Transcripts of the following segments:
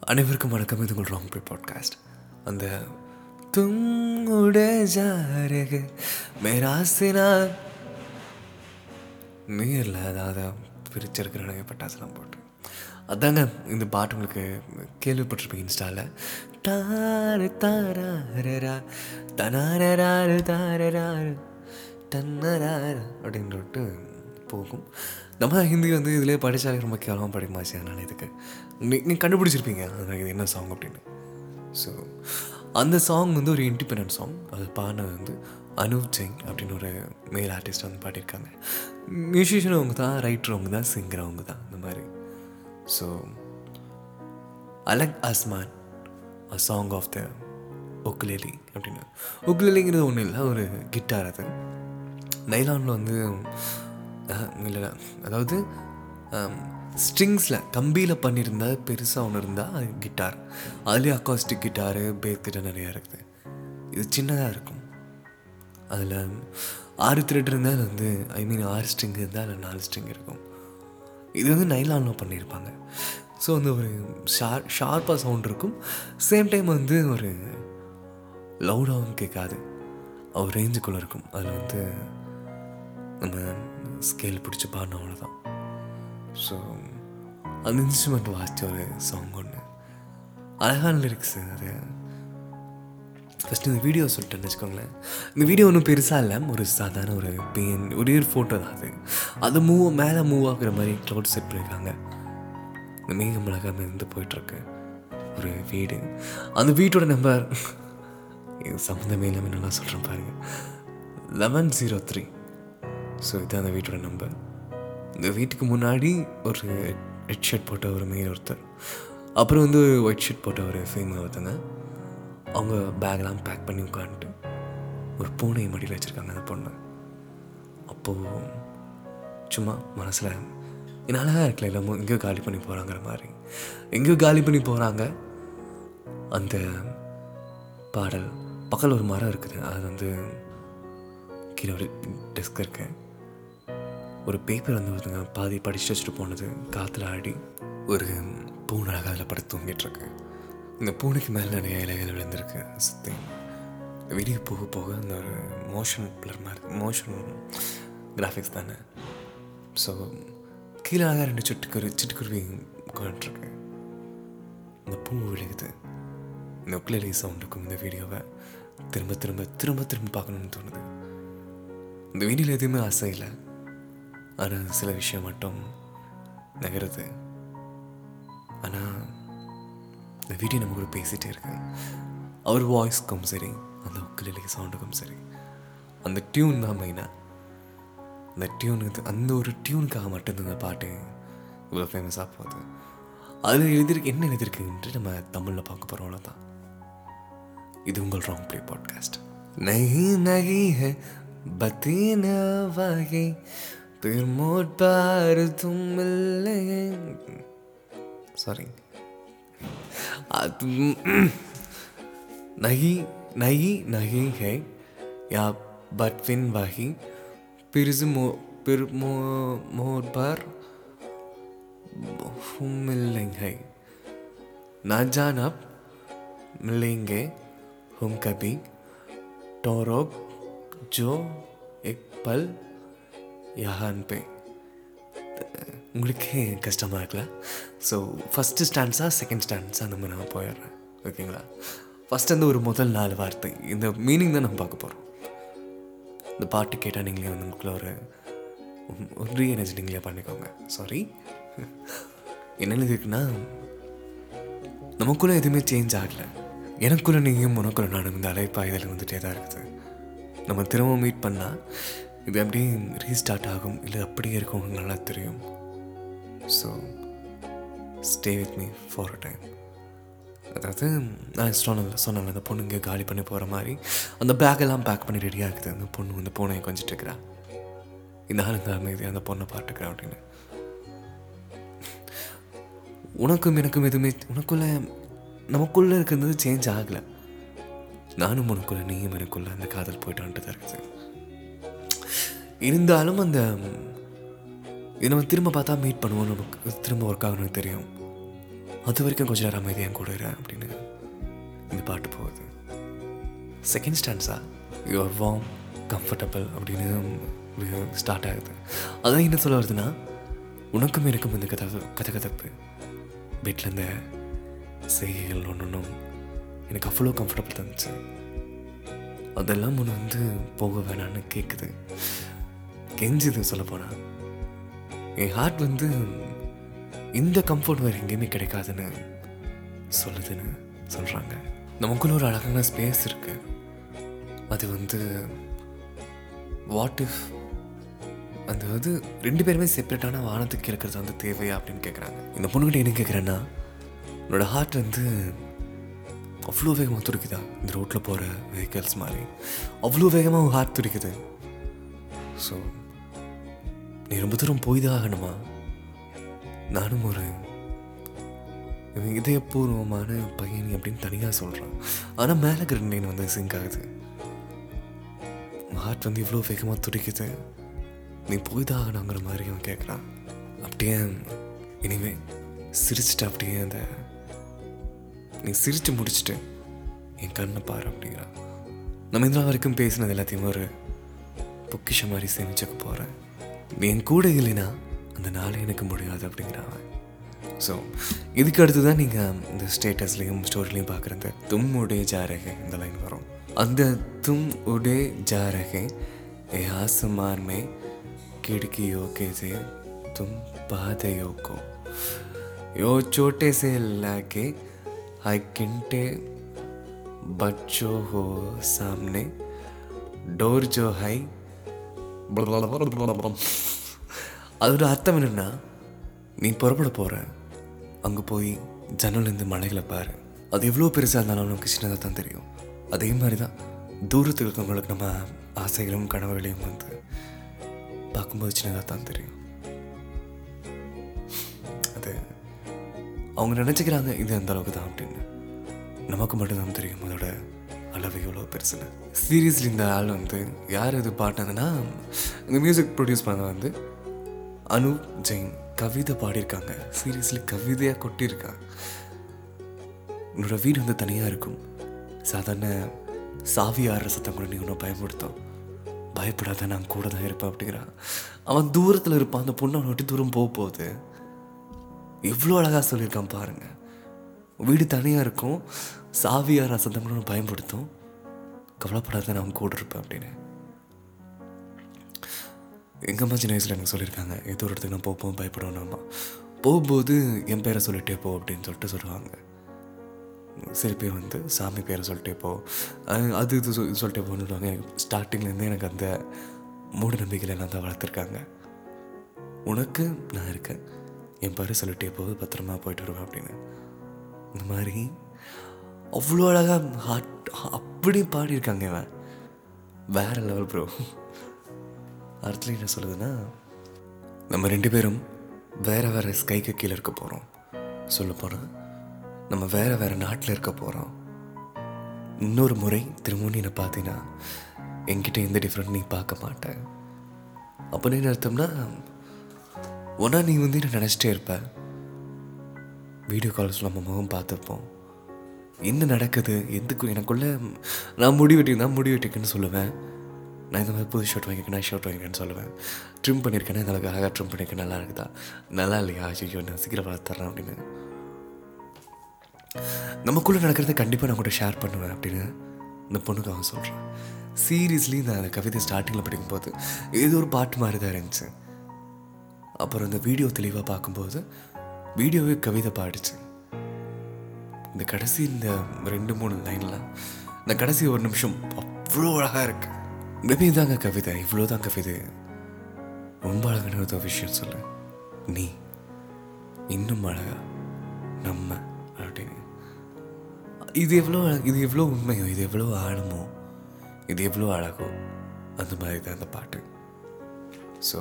அனைவருக்கும் வணக்கம். இது உங்கள் ராங் ப்ரே பாட்காஸ்ட். அந்த தும் உடே ஜா ரஹே மேரா நீரில் அதாவது பிரிச்சிருக்கிற பட்டாசுலாம் போட்டு. அதாங்க இந்த பாட்டு உங்களுக்கு கேள்விப்பட்டிருப்பீங்க இன்ஸ்டாவில் தாரு தாரா தனாராரு தாரராரு தன்னராரு அப்படின்னு சொல்லிட்டு போகும். நம்ம ஹிந்தி வந்து இதிலே படித்தாலே ரொம்ப கேவலமாக படிக்குமாச்சு அதனால் இதுக்கு. நீ கண்டுபிடிச்சிருப்பீங்க அதனால் இது என்ன சாங் அப்படின்னு. ஸோ அந்த சாங் வந்து ஒரு இண்டிபெண்ட் சாங் அது பாடினது வந்து அனுப் சிங் அப்படின்னு ஒரு மேல் ஆர்டிஸ்ட் வந்து பாடியிருக்காங்க. மியூசிஷியன் அவங்க தான் ரைட்டர் அவங்க தான் சிங்கர் அவங்க தான் இந்த மாதிரி. So Alag Asmaan a song of the ஒக்லேலி அப்படின்னு. ஒக்லேலிங்கிறது ஒன்றும் இல்லை ஒரு கிட்டார் அது. நைலானில் வந்து இல்லை அதாவது ஸ்ட்ரிங்ஸில் கம்பியில் பண்ணியிருந்தா பெருசாக ஒன்று இருந்தால் கிட்டார். அதுலேயே அக்காஸ்டிக் கிட்டாரு பேஸ் கிட்டார் நிறையா இருக்குது. இது சின்னதாக இருக்கும். அதில் ஆறு த்ரெட் இருந்தால் அது வந்து ஐ மீன் ஆறு ஸ்ட்ரிங் இருந்தால் அதில் நாலு ஸ்ட்ரிங் இருக்கும். இது வந்து நைலானில் பண்ணியிருப்பாங்க. ஸோ வந்து ஒரு ஷார் ஷார்ப்பாக சவுண்ட் இருக்கும். சேம் டைம் வந்து ஒரு லவுடாகவும் கேட்காது. ஒரு ரேஞ்சுக்குள்ளே இருக்கும். அதில் வந்து நம்ம ஸ்கேல் பிடிச்சி பாடின அவ்வளோதான் ஸோ அந்த இன்ஸ்ட்ருமெண்ட் வாசித்த ஒரு சாங் ஒன்று அழகான லிரிக்ஸ் அது ஃபஸ்ட்டு இந்த வீடியோ சொல்லிட்டேன்னு வச்சுக்கோங்களேன் இந்த வீடியோ ஒன்றும் பெருசாக இல்லை ஒரு சாதாரண ஒரு பெயின் ஒரே ஒரு ஃபோட்டோ தான் அது அது மூவ் மேலே மூவ் ஆகுற மாதிரி க்ளவுட் செட் பண்ணியிருக்காங்க இந்த மேகம் அழகாக இருந்து போயிட்டுருக்கு ஒரு வீடு அந்த வீட்டோட நம்பர் சம்மந்தமே இல்லாமல் நல்லா சொல்கிறேன் பாருங்கள் லெவன் ஜீரோ த்ரீ ஸோ இதுதான் அந்த வீட்டோட நம்பர் இந்த வீட்டுக்கு முன்னாடி ஒரு ரெட் ஷர்ட் போட்ட ஒரு மெயின் ஒருத்தர். அப்புறம் வந்து ஒயிட் ஷர்ட் போட்ட ஒரு ஃபீமேல் ஒருத்தங்க. அவங்க பேக்லாம் பேக் பண்ணி உட்காந்துட்டு ஒரு பூனையை மடியில் வச்சுருக்காங்க அந்த பொண்ணு. அப்போது சும்மா மனசில் என்ன அழகாக இருக்கல இல்லாமல் எங்கேயோ காலி பண்ணி போகிறாங்கிற மாதிரி. எங்கேயோ காலி பண்ணி போகிறாங்க அந்த பாடல் பக்கத்தில் ஒரு மரம் இருக்குது. அது வந்து கீழே ஒரு டெஸ்க் இருக்கேன் ஒரு பேப்பர் வந்து ஒருத்தங்க பாதி படிச்சு வச்சுட்டு போனது காற்றுல ஆடி ஒரு பூனை அழகாக அதில் படுத்து தூங்கிட்டு இந்த பூனைக்கு மேலே நிறைய இலைகள் விழுந்திருக்கு சுற்றி வெளியே போக போக அந்த ஒரு மோஷன் பிளர் மாதிரி மோஷன் கிராஃபிக்ஸ் தானே. ஸோ கீழே அழகாக ரெண்டு சிட்டுக்குரு சிட்டுக்குருவி உட்காந்துட்ருக்கு இந்த பூ விழுகுது. இந்த உக்லேலி சவுண்டுக்கும் இந்த வீடியோவை திரும்ப திரும்ப திரும்ப திரும்ப பார்க்கணுன்னு தோணுது. இந்த வீடியோவில் எதுவுமே ஆசை இல்லை. ஆனால் சில விஷயம் மட்டும் நகருது. ஆனால் இந்த வீடியோ நம்ம கூட பேசிகிட்டே இருக்கு. அவர் வாய்ஸ்க்கும் சரி அந்த உக்குலிலை சவுண்டுக்கும் சரி அந்த டியூன் தான் மெயினாக அந்த டியூனுக்கு அந்த ஒரு டியூனுக்காக மட்டும்தான் அந்த பாட்டு இவ்வளோ ஃபேமஸாக போகுது. அதில் எழுதிருக்கு என்ன எழுதியிருக்குன்ட்டு நம்ம தமிழில் பார்க்க போகிறோம் அவ்வளோதான் இது உங்கள் ராங் ப்ளே பாட்காஸ்ட் நகை நகை பத்தின வகை. തിർമോട് तुम मिलने। सॉरी नहीं नहीं नहीं है। या बटविन वाही पिरज मो पिर मो मोर बार मिलेंगे। ना जान अब मिलेंगे हम कभी। टोरोब, जो एक पल யாகா அனுப்பேன் உங்களுக்கே கஷ்டமாக இருக்கல so first stanza second stanza நம்ம நான் போயிடுறேன். ஓகேங்களா ஃபஸ்ட் வந்து ஒரு முதல் நாலு வார்த்தை. இந்த மீனிங் தான் நம்ம பார்க்க போகிறோம் இந்த பாட்டு கேட்டால் நீங்களே வந்து உங்களுக்குள்ள ஒரு ஒரு ரீஎனர்ஜி நீங்களே பண்ணிக்கோங்க. சாரி என்னென்னு இருக்குன்னா நமக்குள்ளே எதுவுமே சேஞ்ச் ஆகலை. எனக்குள்ளே நீங்கள் உனக்குள்ளே நானும் இந்த அலைப்பாய்தல் வந்துகிட்டே தான் இருக்குது. நம்ம திரும்ப மீட் பண்ணால் இது அப்படியே ரீஸ்டார்ட் ஆகும். இல்லை அப்படியே இருக்கும். உங்களுக்கு நல்லா தெரியும். So stay with me for a time அதாவது நான் சொன்ன சொன்னேன் அந்த பொண்ணு இங்கே காலி பண்ணி போகிற மாதிரி. அந்த பேக்கெல்லாம் பேக் பண்ணி ரெடியாக இருக்குது. அந்த பொண்ணு அந்த பூனையை கொஞ்சிட்டு இருக்கிறா. இந்த ஆளுங்க அமைதி அந்த பொண்ணை பார்த்துக்கிறேன் அப்படின்னு. உனக்கும் எனக்கும் எதுவுமே உனக்குள்ளே நமக்குள்ளே இருக்கிறது சேஞ்ச் ஆகலை. நானும் உனக்குள்ளே நீயும் எனக்குள்ளே அந்த காதல் போயிட்டான்ட்டு வந்துட்டு தான் இருக்குது. இருந்தாலும் அந்த இது நம்ம திரும்ப பார்த்தா மீட் பண்ணுவோம் நமக்கு. திரும்ப ஒர்க் ஆகணும்னு தெரியும். அது வரைக்கும் கொஞ்சம் நேரம் அமைதியாக கூட அப்படின்னு இந்த பாட்டு போகுது. Second stanza your warm comfortable அப்படின்னு ஸ்டார்ட் ஆகுது. அதான் என்ன சொல்ல வருதுன்னா உனக்கும் எனக்கும் இந்த கதை கதப்பு பெட்ல இந்த செய்கைகள் ஒன்று ஒன்றும் எனக்கு அவ்வளோ கம்ஃபர்டபுள் தந்துச்சு. அதெல்லாம் ஒன்று வந்து போக வேணான்னு கேட்குது கெஞ்சுது சொல்லப்போனால் என் ஹார்ட் வந்து இந்த கம்ஃபர்ட் வேறு எங்கேயுமே கிடைக்காதுன்னு சொல்லுதுன்னு சொல்கிறாங்க நமக்குள்ள ஒரு அழகான ஸ்பேஸ் இருக்கு. அது வந்து வாட் இஃப் அந்த வந்து ரெண்டு பேருமே செப்பரேட்டான வானத்துக்கு இருக்கிறது வந்து தேவையா அப்படின்னு கேட்குறாங்க இந்த பொண்ணுகிட்ட என்ன கேட்குறேன்னா என்னோட ஹார்ட் வந்து அவ்வளோ வேகமாக துடிக்குதா? இந்த ரோட்டில் போகிற வெஹிக்கல்ஸ் மாதிரி. அவ்வளோ வேகமாக ஹார்ட் துடிக்குது. ஸோ நீ ரொம்ப தூரம் போய் தான் ஆகணுமா? நானும் ஒரு இதயபூர்வமான பையன் அப்படின்னு தனியாக சொல்கிறான் ஆனால் மேலே கிரண்டேன் வந்து சிங்க் ஆகுது. ஹார்ட் வந்து இவ்வளோ வேகமாக துடிக்குது. நீ போய் தான் ஆகணுங்கிற மாதிரி அவன் கேட்குறான் அப்படியே இனிமே சிரிச்சிட்டு அப்படியே அந்த நீ சிரித்து முடிச்சுட்டு என் கண்ணை பாரு அப்படிங்கிறான். நம்ம இந்த வரைக்கும் பேசினது எல்லாத்தையும் ஒரு பொக்கிஷம் மாதிரி சேமிச்சுக்க போகிறேன் நீ என் கூட இல்லைன்னா அந்த நாளே எனக்கு முடியாது அப்படிங்கிறான் ஸோ இதுக்கு அடுத்து தான் நீங்கள் இந்த ஸ்டேட்டஸ்லேயும் ஸ்டோரிலையும் பார்க்குற இந்த தும் உடே ஜாரகே இந்த லைன் வரும் அந்த தும் உடே ஜாரகே ஏ ஆசமான் में खिड़कियों के से तुम पादयों को यो छोटे से लाके हाई किंटे बच्चों हो सामने डोर जो है அதோட அர்த்தம் என்னென்னா நீ புறப்பட போகிற அங்கே போய் ஜன்னலேருந்து மலைகளை பாரு. அது எவ்வளோ பெருசாக இருந்தாலும் நமக்கு சின்னதாக தான் தெரியும். அதே மாதிரி தான் தூரத்துக்கு இருக்கவங்களுக்கு நம்ம ஆசைகளும் கனவுகளையும் வந்து பார்க்கும்போது சின்னதாக தான் தெரியும். அது அவங்க நினச்சிக்கிறாங்க இது அந்த அளவுக்கு தான் அப்படின்னு. நமக்கு மட்டும்தான் தெரியும் அதோட அளவு எவ்வளோ பெருசில் சீரியஸ்லி இந்த ஆள் வந்து யார் இது பாடினதுன்னா இந்த மியூசிக் ப்ரொடியூஸ் பண்ண வந்து அனு ஜெயின் கவிதை பாடியிருக்காங்க. சீரியஸ்லி கவிதையாக கொட்டியிருக்காங்க உன்னோட வீடு வந்து தனியாக இருக்கும். சாதாரண சாவி ஆடுற சத்தம் கூட நீ ஒன்றும் பயன்படுத்தும் பயப்படாத நான் கூட தான் இருப்பேன் அப்படிங்கிறான். அவன் தூரத்தில் இருப்பான். அந்த பொண்ணு அவனை விட்டு தூரம் போக போகுது. எவ்வளோ அழகாக சொல்லியிருக்கான் பாருங்கள் வீடு தனியாக இருக்கும். சாவியார் அசந்தங்களும் பயன்படுத்தும். கவலைப்படாத நான் கூட இருப்பேன் அப்படின்னு. எங்கள் அம்மா சின்ன வயசில் எனக்கு சொல்லியிருக்காங்க. ஏதோ ஒரு இடத்துக்கு நான் போப்போம் பயப்படணும்னா போகும்போது என் பேரை சொல்லிட்டே போ அப்படின்னு சொல்லிட்டு சொல்லுவாங்க. சில பேர் வந்து சாமி பேரை சொல்லிட்டே போ. அது இது சொல் சொல்லிட்டே சொல்லுவாங்க. எனக்கு ஸ்டார்டிங்லேருந்தே எனக்கு அந்த மூட நம்பிக்கையில் நான் தான் வளர்த்துருக்காங்க. உனக்கு நான் இருக்கேன். என் பேரை சொல்லிட்டே போக பத்திரமா போயிட்டு வருவேன் அப்படின்னு. இந்த மாதிரி அவ்வளோ அழகாக ஹார்ட் அப்படி பாடியிருக்காங்க இவன். வேறு லெவல் ப்ரோ அர்த்தம் என்ன சொல்லுதுன்னா நம்ம ரெண்டு பேரும் வேறு வேறு ஸ்கைக்கு கீழே இருக்க போகிறோம் சொல்ல போனால் நம்ம வேறு வேறு நாட்டில் இருக்க போகிறோம் இன்னொரு முறை திரும்பவும் நீ என்னை பார்த்தீங்கன்னா என்கிட்ட எந்த டிஃப்ரெண்ட் நீ பார்க்க மாட்டேன் அப்படின்னு என்ன அர்த்தம்னா ஒன்றா நீ வந்து என்ன நினச்சிட்டே இருப்ப? வீடியோ கால்ஸ் நம்ம முகம் பார்த்துப்போம் என்ன நடக்குது? எதுக்கு? எனக்குள்ள நான் முடி நான் முடி வெட்டிக்கன்னு சொல்லுவேன். நான் இந்த மாதிரி புது ஷர்ட் வாங்கியிருக்கேன் ஷர்ட் வாங்கிக்கன்னு சொல்லுவேன். ட்ரிம் பண்ணியிருக்கேன் இந்த அளவுக்கு அழகாக ட்ரிம் பண்ணியிருக்கேன். நல்லா இருக்குதா? நல்லா இல்லையா? ஐயோ நான் சீக்கிரம் வளர்த்துறேன் அப்படின்னு. நமக்குள்ளே நடக்கிறத கண்டிப்பாக நான் கூட ஷேர் பண்ணுவேன் அப்படின்னு இந்த பொண்ணுக்கு அவன் சொல்கிறேன் சீரியஸ்லி நான் அந்த கவிதை ஸ்டார்டிங்கில் படிக்கும்போது ஏதோ ஒரு பாட்டு மாதிரி தான் இருந்துச்சு. அப்புறம் இந்த வீடியோ தெளிவாக பார்க்கும்போது வீடியோவே கவிதை பாடிச்சு. இந்த கடைசி இந்த ரெண்டு மூணு லைனில் இந்த கடைசி ஒரு நிமிஷம் அவ்வளோ அழகாக இருக்கு. மேபி தாங்க கவிதை இவ்வளோ தான் கவிதை. ரொம்ப அழகான ஒரு விஷயம் சொல்ல. நீ இன்னும் அழகா நம்ம அப்படின்னு இது எவ்வளோ அழகு இது எவ்வளோ உண்மையோ இது எவ்வளோ ஆழமோ இது எவ்வளோ அழகோ அந்த மாதிரி தான் அந்த பாட்டு. ஸோ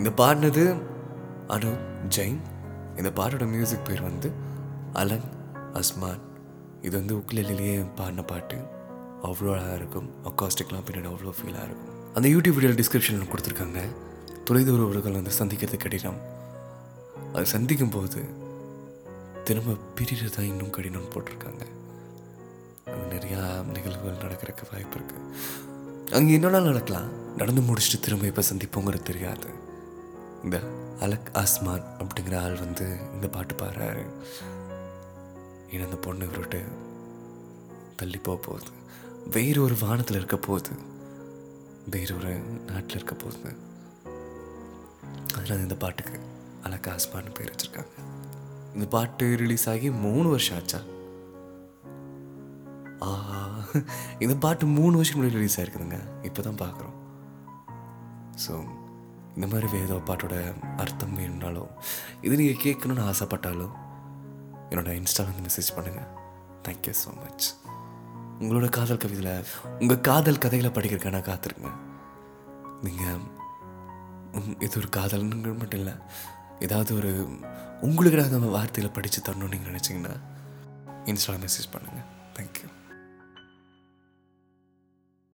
இந்த பாடினது அனு ஜெயின். இந்த பாட்டோட மியூசிக் பேர் வந்து அலங் அஸ்மான் இது வந்து உக்லேலேயே பாடின பாட்டு. அவ்வளோ அழகாக இருக்கும். அக்காஸ்டிக்லாம் பின்னாடி அவ்வளோ ஃபீலாக இருக்கும். அந்த யூடியூப் வீடியோ டிஸ்கிரிப்ஷனில் கொடுத்துருக்காங்க. தொலைதூர உறவுகள் வந்து சந்திக்கிறது கடினம். அது சந்திக்கும் போது திரும்ப பிரிகிறது தான் இன்னும் கடினம்னு போட்டிருக்காங்க. அங்கே நிறையா நிகழ்வுகள் நடக்கிறதுக்கு வாய்ப்பு இருக்குது அங்கே என்னென்ன நடக்கலாம்? நடந்து முடிச்சுட்டு திரும்ப எப்போ சந்திப்போங்கிறது தெரியாது. இந்த அலக் ஆஸ்மான் அப்படிங்கிற ஆள் வந்து இந்த பாட்டு பாடுறாரு. ஏன்னா அந்த பொண்ணு இவர்கிட்ட தள்ளி போக போகுது. வேறு ஒரு வானத்தில் இருக்க போகுது. வேறு ஒரு நாட்டில் இருக்க போகுது. அதனால் இந்த பாட்டுக்கு அலக் ஆஸ்மான்னு பேர் வச்சுருக்காங்க. இந்த பாட்டு ரிலீஸ் ஆகி மூணு வருஷம் ஆச்சா? ஆ இந்த பாட்டு மூணு வருஷம் முன்னாடி ரிலீஸ் ஆயிருக்குதுங்க. இப்போ தான் பார்க்குறோம் ஸோ இந்த மாதிரி வேதோ பாட்டோட அர்த்தம் வேணும்னாலோ இது நீங்கள் கேட்கணுன்னு ஆசைப்பட்டாலோ என்னோட இன்ஸ்டாவில் மெசேஜ் பண்ணுங்கள் தேங்க்யூ ஸோ மச் உங்களோட காதல் கவிதையில் உங்கள் காதல் கதைகளை படிக்கிறக்கான நான் காத்திருங்க நீங்கள் இது ஒரு காதல்னு மட்டும் இல்லை ஏதாவது ஒரு உங்களுக்கு அந்த வார்த்தையில் படித்து தரணும்னு நீங்கள் நினச்சிங்கன்னா இன்ஸ்டாவில் மெசேஜ் பண்ணுங்கள்